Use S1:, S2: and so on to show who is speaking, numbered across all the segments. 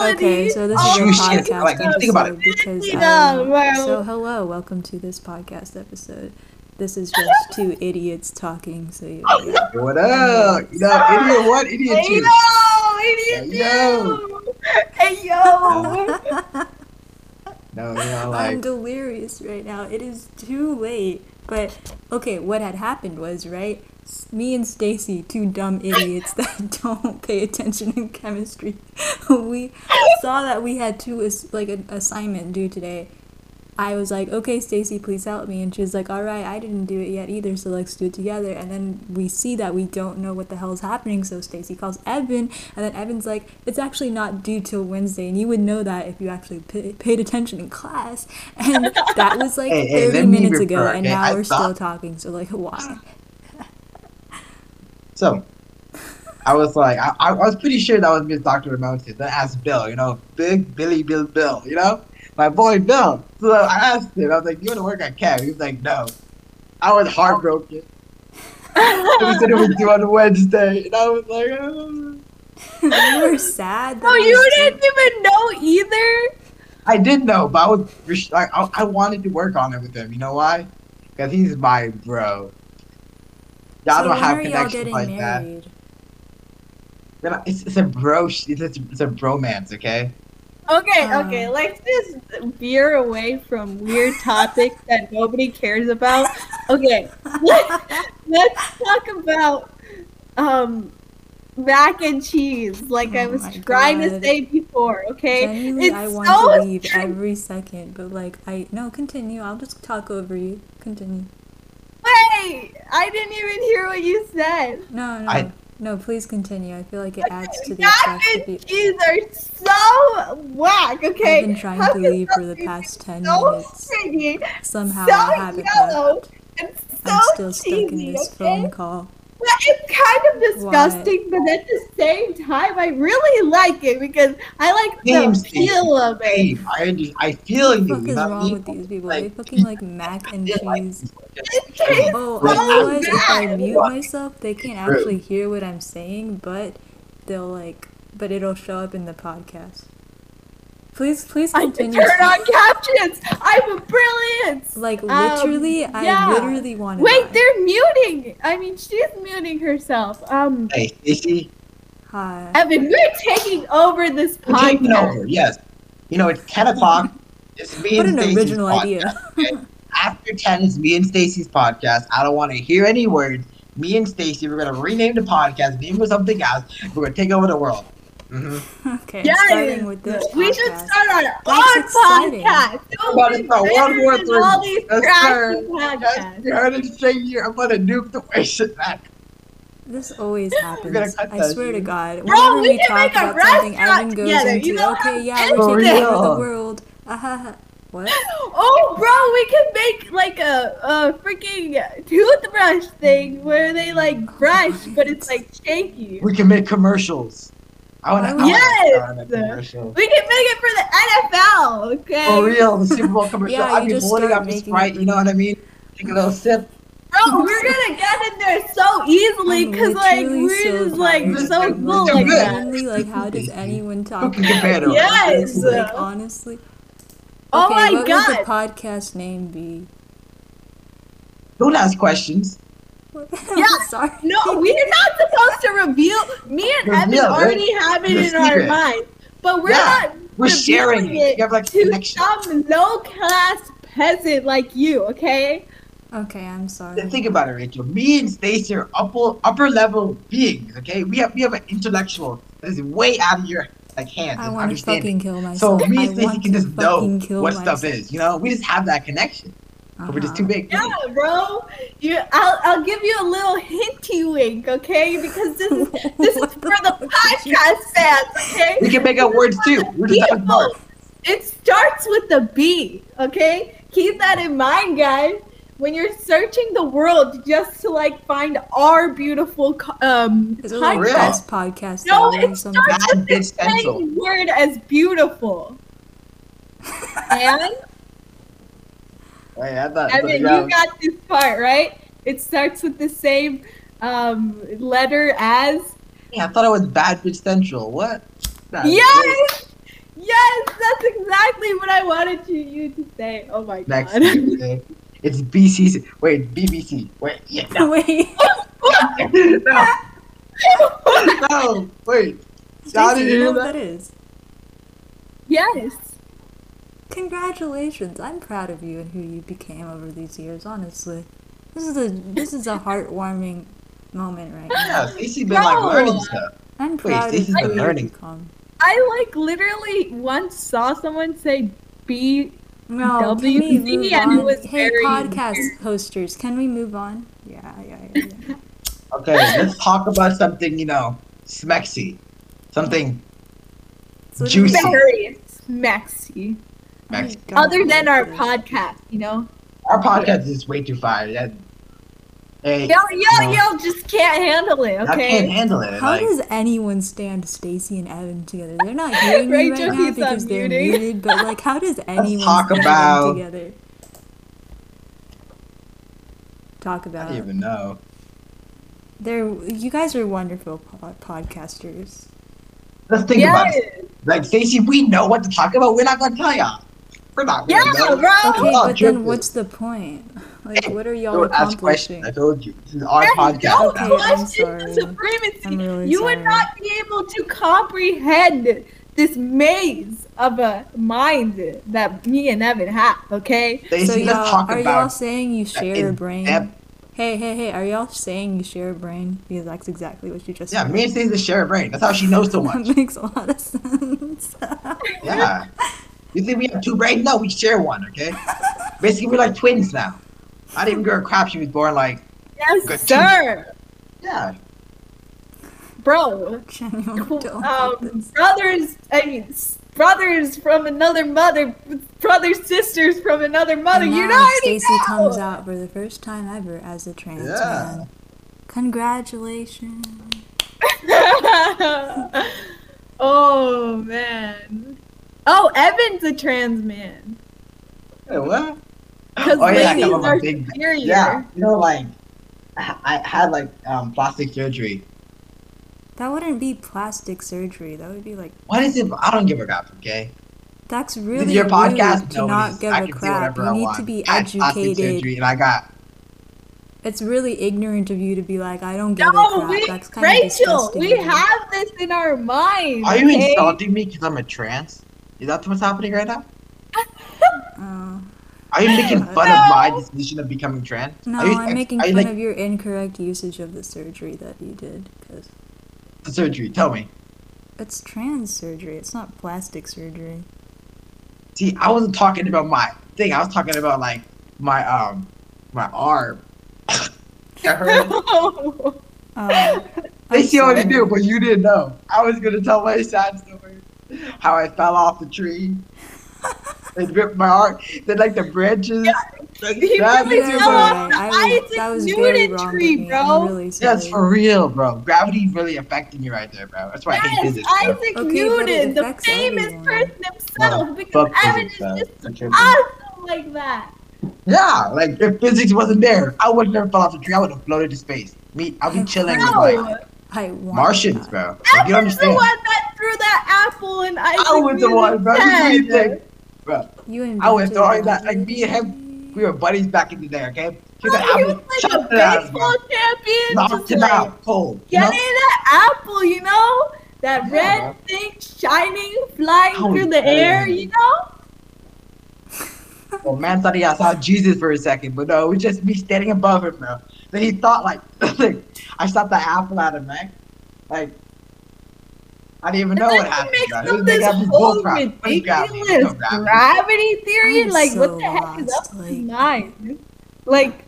S1: reality.
S2: Okay, so this
S1: Oh
S2: is your podcast
S3: Like,
S2: episode
S3: think about it.
S2: because
S1: You
S2: I,
S1: know, well-
S2: so hello, welcome to this podcast episode. This is just two idiots talking. So yeah, yeah.
S3: What up? You know, idiot what? Idiot
S1: Hey
S3: two.
S1: yo, idiot
S3: yo.
S1: Hey yo.
S3: No, you know, like, I'm
S2: delirious right now. It is too late. But okay, what had happened was right. Me and Stacy, two dumb idiots that don't pay attention in chemistry, we saw that we had two like an assignment due today. I was like, okay, Stacy, please help me. And she was like, all right, I didn't do it yet either, so let's do it together. And then we see that we don't know what the hell is happening, so Stacy calls Evan, and then Evan's like, it's actually not due till Wednesday, and you would know that if you actually pa paid attention in class. And that was like
S3: Hey, hey,
S2: 30
S3: let me
S2: minutes ago,
S3: refer,
S2: and
S3: okay?
S2: now
S3: I
S2: we're still talking, so like, why?
S3: so. I was like, I, I was pretty sure that was Miss Doctor Ramontes. Then asked Bill, you know, Big Billy Bill Bill, you know, my boy Bill. So I asked him, I was like, you want to work at Cam? He was like, no. I was heartbroken. he said it was due on Wednesday, and I was like, oh.
S2: you were sad. that
S1: Oh, you
S2: was
S1: didn't even know either.
S3: I did know, but I was like, I, I wanted to work on it with him. You know why? Because he's my bro. Y'all
S2: so
S3: don't have
S2: are y'all
S3: connections
S2: getting
S3: like that.
S2: married?
S3: Then I- It's, it's a bro. It's, it's, it's a bromance, okay?
S1: Okay,
S2: Uh.
S1: okay, let's just veer away from weird topics that nobody cares about. Okay, let, let's talk about um mac and cheese, like I
S2: Oh
S1: was
S2: my
S1: trying to say before. Okay,
S2: Genuinely,
S1: it's
S2: I want
S1: so
S2: to leave
S1: true.
S2: every second, but like, I no, continue. I'll just talk over you. Continue.
S1: Wait, I didn't even hear what you said.
S2: No, no,
S3: I-
S2: no. Please continue. I feel like it adds to the
S1: Mac
S2: effect of
S1: and
S2: it.
S1: are so whack. Okay,
S2: I've been trying
S1: How
S2: to leave for the past ten
S1: so
S2: minutes.
S1: pretty,
S2: Somehow
S1: so
S2: I haven't
S1: yellow,
S2: left.
S1: So
S2: I'm still stuck in this
S1: okay?
S2: phone call.
S1: But it's kind of disgusting, but at the same time, I really like it because I like
S3: Same,
S1: the
S3: Stacey.
S1: feel of it.
S3: Hey, I, I feel
S2: What
S3: you.
S2: the fuck
S3: you
S2: is
S3: know what I
S2: wrong
S3: mean?
S2: with these people?
S3: Like,
S2: they fucking like mac and
S3: did like
S2: cheese.
S1: It
S2: Oh,
S3: Right.
S2: I realize if I
S1: bad.
S2: mute myself, they can't
S3: True.
S2: actually hear what I'm saying, but they'll like, but it'll show up in the podcast. Please, please continue.
S1: I can
S2: continue.
S1: turn on captions. I'm a brilliant.
S2: Like
S1: Um,
S2: literally,
S1: yeah.
S2: I literally want to.
S1: Wait, they're muting. I mean, she's muting herself. Um,
S3: Hey, Stacey,
S2: Hi.
S1: Evan, we're taking over this
S3: we're taking
S1: podcast.
S3: over. Yes. You know, it's 10 o'clock. It's me
S2: What
S3: and
S2: an
S3: Stacey's
S2: original
S3: podcast,
S2: idea.
S3: okay? After 10 is me and Stacy's podcast. I don't want to hear any words. Me and Stacy, we're going to rename the podcast, name it something else. We're going to take over the world. Hmm
S2: Okay,
S1: Yes,
S2: starting with this
S1: we should start our
S2: That's
S1: own
S2: exciting.
S1: podcast. Don't
S3: About
S1: be
S3: to start World
S1: better
S3: War
S1: than
S3: Three.
S1: all these
S3: Yes,
S1: trashy
S3: sir.
S1: podcasts.
S3: You heard it straight here. I'm going to nuke the nation back.
S2: This always happens. I
S3: that,
S2: swear to
S3: dude.
S2: God.
S1: Bro,
S2: Whenever
S1: we
S2: we talk
S1: make a
S2: about something,
S1: restaurant
S2: Evan goes
S1: together,
S2: into,
S1: you know
S2: okay, yeah, we
S3: For
S2: can take over the world. Ahaha. What?
S1: Oh, bro, we can make like a, a freaking toothbrush thing where they like brush, but it's like shaky.
S3: We can make commercials. I want to
S1: Yes!
S3: commercial.
S1: We can make it for the NFL, okay?
S3: For real, the Super Bowl commercial.
S2: Yeah,
S3: I'd
S2: you
S3: be
S2: just
S3: holding
S2: start
S3: up the
S2: making
S3: Sprite, you know what I mean? Take a little sip.
S1: Bro, we're gonna get in there so easily because like
S2: literally
S1: we're
S2: so
S1: just like
S2: tired.
S1: so
S3: Let's
S1: cool like
S3: it.
S1: that.
S2: Like, how does anyone talk
S3: can compare to us?
S1: Yes.
S2: Like, honestly.
S1: Oh
S2: Okay,
S1: my
S2: what
S1: God.
S2: would the podcast name be?
S3: Don't ask questions.
S1: Yeah.
S2: Sorry.
S1: No, we're not supposed to reveal. Me and Evan
S3: Reveal, right?
S1: already have it
S3: It's a
S1: in our mind, but we're
S3: Yeah,
S1: not.
S3: We're sharing
S1: revealing
S3: it. You have like a
S1: to
S3: connection.
S1: some low class peasant like you, okay?
S2: Okay, I'm sorry.
S3: Think about it, Rachel. Me and Stacey are upper upper level beings. Okay, we have we have an intellectual that is way out of your like hands.
S2: I want to
S3: understanding.
S2: fucking kill myself.
S3: So
S2: myself.
S3: me and Stacey can just know
S2: fucking kill
S3: what stuff is. You know, we just have that connection. But we're just too
S2: Uh-huh.
S3: big.
S1: Yeah, bro. You, I'll, I'll give you a little hinty wink, okay? Because this is this is for
S2: the
S1: the
S2: fuck did you
S1: podcast fans, okay?
S3: We can make up words too. We're just not smart.
S1: People, it starts with the B, okay? Keep that in mind, guys. When you're searching the world just to like find our beautiful um
S2: This is like
S3: real.
S2: best podcast
S1: No,
S2: ever
S1: it starts with the
S3: bitch
S1: same word as beautiful. and
S3: Wait, I thought,
S1: I mean, you got this part right. It starts with the same um letter as
S3: yeah, I thought it was bad bitch central. What? Nah,
S1: yes. Yes, that's exactly what I wanted you, you to say. Oh my
S3: Next,
S1: god.
S3: okay? it's BCC. Wait, BBC. Wait, yeah, no,
S2: Wait,
S3: no, no, wait. Y'all
S2: Stacey,
S3: didn't
S2: you know what
S3: that?
S2: that is?
S1: yes.
S2: Congratulations! I'm proud of you and who you became over these years. Honestly, this is a this is a heartwarming moment right now.
S3: Yeah, Stacey been like learning stuff.
S2: I'm
S3: Wait,
S2: proud
S3: Stacey's
S2: of
S3: been
S2: who you
S3: learning.
S2: become.
S1: I like literally once saw someone say B.
S2: No, can we
S1: WZ,
S2: move
S1: and it
S2: on?
S1: was
S2: hey,
S1: very
S2: podcast
S1: weird.
S2: hosters, can we move on? Yeah, yeah, yeah. yeah.
S3: Okay, let's talk about something, you know, smexy. Something
S2: So
S3: Juicy.
S1: Very smexy.
S2: I
S3: Max.
S2: Oh don't
S1: Other than our podcast, you know?
S3: Our podcast is way too fire. That, hey,
S1: Y'all, y'all,
S3: No.
S1: y'all just can't handle it,
S3: I can't handle it.
S2: How
S3: like,
S2: does anyone stand Stacy and Evan together? They're not hearing me right now
S1: keeps
S2: because they're
S1: unmuting.
S2: muted, but like, how does anyone
S3: talk
S2: stand
S3: about-
S2: them together? Talk about.
S3: I don't even know.
S2: They're you guys are wonderful po- podcasters.
S3: Let's think about it. Like, Stacey, we know what to talk about. We're not going to tell y'all. We're not
S1: Yeah,
S3: going to.
S1: bro.
S2: Okay, but
S3: true.
S2: then what's the point? Like, what are y'all
S3: Don't ask questions. I told you. This is our
S1: There's
S3: podcast.
S1: no
S2: Okay. I'm
S1: question
S2: sorry.
S1: supremacy.
S2: I'm really
S1: you would not be able to comprehend this maze of a mind that me and Evan have, okay?
S3: Stacey,
S2: So y'all,
S3: talk
S2: are y'all saying you share a brain?
S3: depth-
S2: Hey, hey, hey! Are y'all saying you share a brain? Because that's exactly what you just
S3: Yeah,
S2: said.
S3: me and Stacey share a brain. That's how she knows so much.
S2: that makes a lot of sense.
S3: Yeah. You think we have two brains? No, we share one, okay? Basically, we're like twins now. I didn't give her crap. She was born like,
S1: Yes,
S3: Good
S1: sir.
S3: yeah.
S1: Bro.
S2: Genuinely don't like
S1: Um, brothers, I mean, brothers from another mother, brothers, sisters from another mother.
S2: And
S1: You
S2: now
S1: already
S2: Stacy comes out for the first time ever as a trans
S3: Yeah.
S2: man. Congratulations.
S1: oh man. Oh, Evan's a trans man.
S3: Hey, what?
S1: Because
S3: Oh, yeah,
S1: ladies
S3: I'm
S1: are
S3: big-
S1: superior.
S3: Yeah. You know, like, I I had like um plastic surgery.
S2: That wouldn't be plastic surgery. That would be like
S3: What is it? I don't give a crap, okay?
S2: that's
S3: This
S2: really
S3: is your podcast.
S2: rude to not give
S3: I
S2: a crap. You
S3: I
S2: need
S3: want.
S2: to be
S3: I had
S2: educated.
S3: surgery and I got.
S2: It's really ignorant of you to be like, I don't give a crap.
S1: we,
S2: That's kind of
S1: Rachel,
S2: disgusting.
S1: we have this in our minds.
S3: Are you
S1: okay?
S3: insulting me because I'm a trans? Is that what's happening right now?
S2: Oh.
S3: Are you making fun of my decision of becoming trans?
S2: No,
S3: you,
S2: I'm making fun
S3: like,
S2: of your incorrect usage of the surgery that you did. Because
S3: the surgery? Tell me.
S2: it's trans surgery. It's not plastic surgery.
S3: See, I wasn't talking about my thing. I was talking about like my um my arm. I heard.
S2: Oh,
S3: They
S2: I'm
S3: see already
S2: sorry.
S3: knew, but you didn't know. I was gonna tell my sad story. How I fell off the tree. and ripped my arm. Then like the branches. like,
S1: He
S3: grabbed
S1: really
S3: me
S2: You're
S3: to
S1: fell off the
S2: I was,
S1: Isaac
S2: that was
S1: Newton
S2: very wrong
S1: tree, bro.
S2: Really.
S3: That's for real, bro. Gravity really affecting you right there, bro. That's why I hate
S1: Yes,
S3: physics, bro.
S1: Isaac
S2: Okay, but it
S1: Newton, the
S2: affects
S1: famous
S2: everyone.
S1: person himself,
S3: No,
S1: because
S3: fuck
S1: Evan is just
S3: Don't you-
S1: awesome like that.
S3: Yeah, like if physics wasn't there, I would have never fell off the tree. I would have floated to space. Me, I'll be chilling with
S1: No,
S3: like
S2: I want
S3: Martians,
S2: that.
S3: bro. Like, you don't
S1: the one that threw that apple in Isaac
S3: I was the one, bro. You
S1: Newton's
S3: really
S1: head.
S3: think, bro?
S2: You
S3: I was
S2: invented
S3: throwing that like me and him. We were buddies back in the day, okay? He
S1: Bro,
S3: oh,
S1: he
S3: apple,
S1: was like a baseball
S3: bro.
S1: champion.
S3: Knocked
S1: just
S3: him
S1: like,
S3: out cold. You
S1: Getting
S3: know?
S1: that apple, you know? That
S3: Yeah,
S1: red
S3: bro.
S1: thing shining, flying
S3: I
S1: through the air, you know?
S3: Well, man thought he saw Jesus for a second, but no, it was just me standing above him, bro. Then he thought like, I shot the apple out of him, man. Like, I didn't even know what happened.
S1: makes
S3: It was
S1: up
S3: making
S1: this whole
S3: bull crap. Gravity?
S1: Ridiculous
S3: gravity.
S1: gravity theory.
S2: I'm
S1: like,
S2: so
S1: what the heck is
S2: lost,
S1: up with his
S2: like-
S1: Like,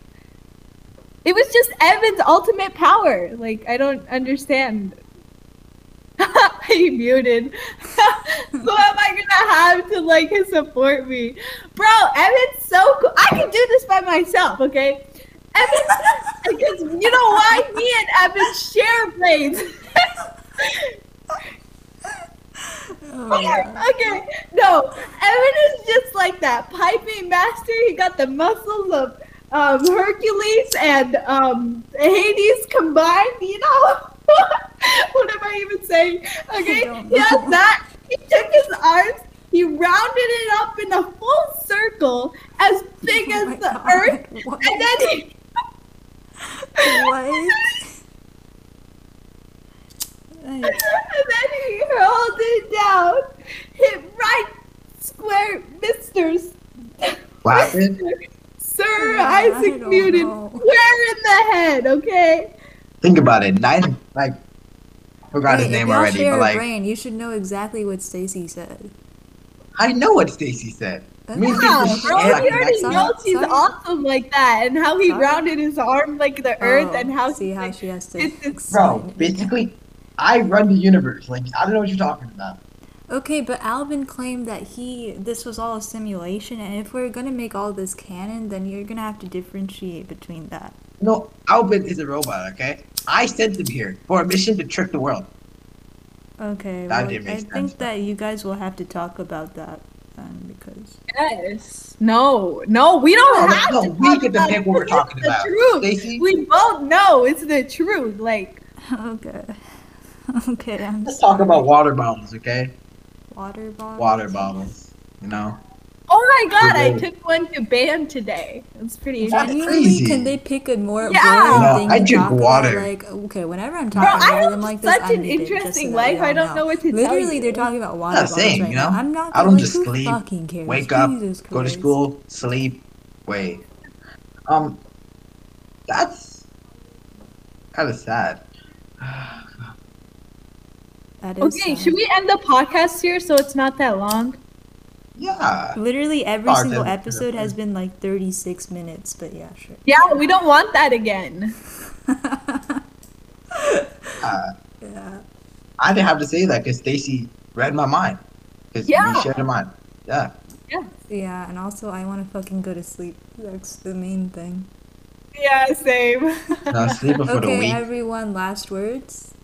S1: it was just Evan's ultimate power. Like, I don't understand. he muted. Who am I gonna have to like support me, bro? Evan's so cool. I can do this by myself, okay? Evan, because you know why? Me and Evan share brains.
S2: Oh, my
S1: Okay, no. Evan is just like that piping master. He got the muscles of um, Hercules and um, Hades combined. You know, what am I even saying? Okay, has that. He took his arms, he rounded it up in a full circle as big
S2: Oh
S1: as the
S2: God,
S1: earth,
S2: What?
S1: and then he
S2: what?
S1: and then he hurled it down, hit right square, Mister
S3: What?
S1: Sir
S2: I
S1: Isaac Newton,
S2: know.
S1: square in the head. Okay.
S3: Think about it. Nine, like, forgot his name already, but like,
S2: brain, you should know exactly what Stacy said.
S3: I know what Stacy said. Me and
S1: Yeah,
S3: Stacy
S1: bro, he already
S3: accent.
S1: knows he's
S2: Sorry.
S1: awesome like that, and how he
S2: Sorry.
S1: rounded his arm like the oh, earth,
S2: Oh,
S1: and how
S2: see
S1: he,
S2: how she has to.
S1: it's- it's-
S3: Bro, basically, I run the universe. Like, I don't know what you're talking about.
S2: Okay, but Alvin claimed that he this was all a simulation, and if we're gonna make all this canon, then you're gonna have to differentiate between that.
S3: No, Albin is a robot, okay? I sent him here for a mission to trick the world.
S2: Okay,
S3: That
S2: well, I
S3: sense,
S2: think
S3: though.
S2: that you guys will have to talk about that then because
S1: Yes. No, no, we don't
S3: No,
S1: have
S3: no,
S1: to.
S3: we
S1: talk
S3: get to
S1: about
S3: pick
S1: it
S3: what we're talking
S1: it's the
S3: about.
S1: Truth.
S3: Stacey?
S1: We both know it's the truth. Like,
S2: okay, okay, I'm
S3: Let's talk about water bottles, okay?
S2: water bottle.
S3: Water bottles, you know?
S1: Oh my god, I took one to band today. It's pretty
S3: That's
S1: interesting.
S3: Crazy.
S2: can they pick a more
S1: Yeah.
S2: boring
S3: No,
S2: thing
S3: I drink water.
S2: about? Like, okay, whenever I'm
S1: Bro,
S2: talking
S1: I
S2: about
S1: have
S2: them like this,
S1: such
S2: I
S1: an
S2: need just so
S1: interesting life, I don't know what to tell
S2: Literally, they're talking about water
S3: Yeah,
S2: bottles
S3: same,
S2: right
S3: you know?
S2: now. I'm not.
S3: I don't
S2: like,
S3: just
S2: who
S3: sleep,
S2: fucking cares?
S3: Wake up,
S2: Jesus
S3: go to school, sleep, wait. Um, that's kind of sad.
S2: That is
S1: Okay,
S2: sad.
S1: should we end the podcast here so it's not that long?
S3: Yeah.
S2: Literally every single episode has been like 36 minutes, but yeah, sure.
S1: Yeah, we don't want that again.
S3: Uh,
S2: yeah.
S3: I didn't have to say that because Stacy read my mind. Because
S1: Yeah.
S3: we shared a mind. Yeah. Yeah,
S2: Yeah, and also I want to fucking go to sleep. That's the main thing.
S1: Yeah, same.
S3: No, sleep before the
S2: Okay,
S3: week.
S2: everyone, last words.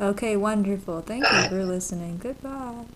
S2: Okay, wonderful. Thank you for listening. Goodbye.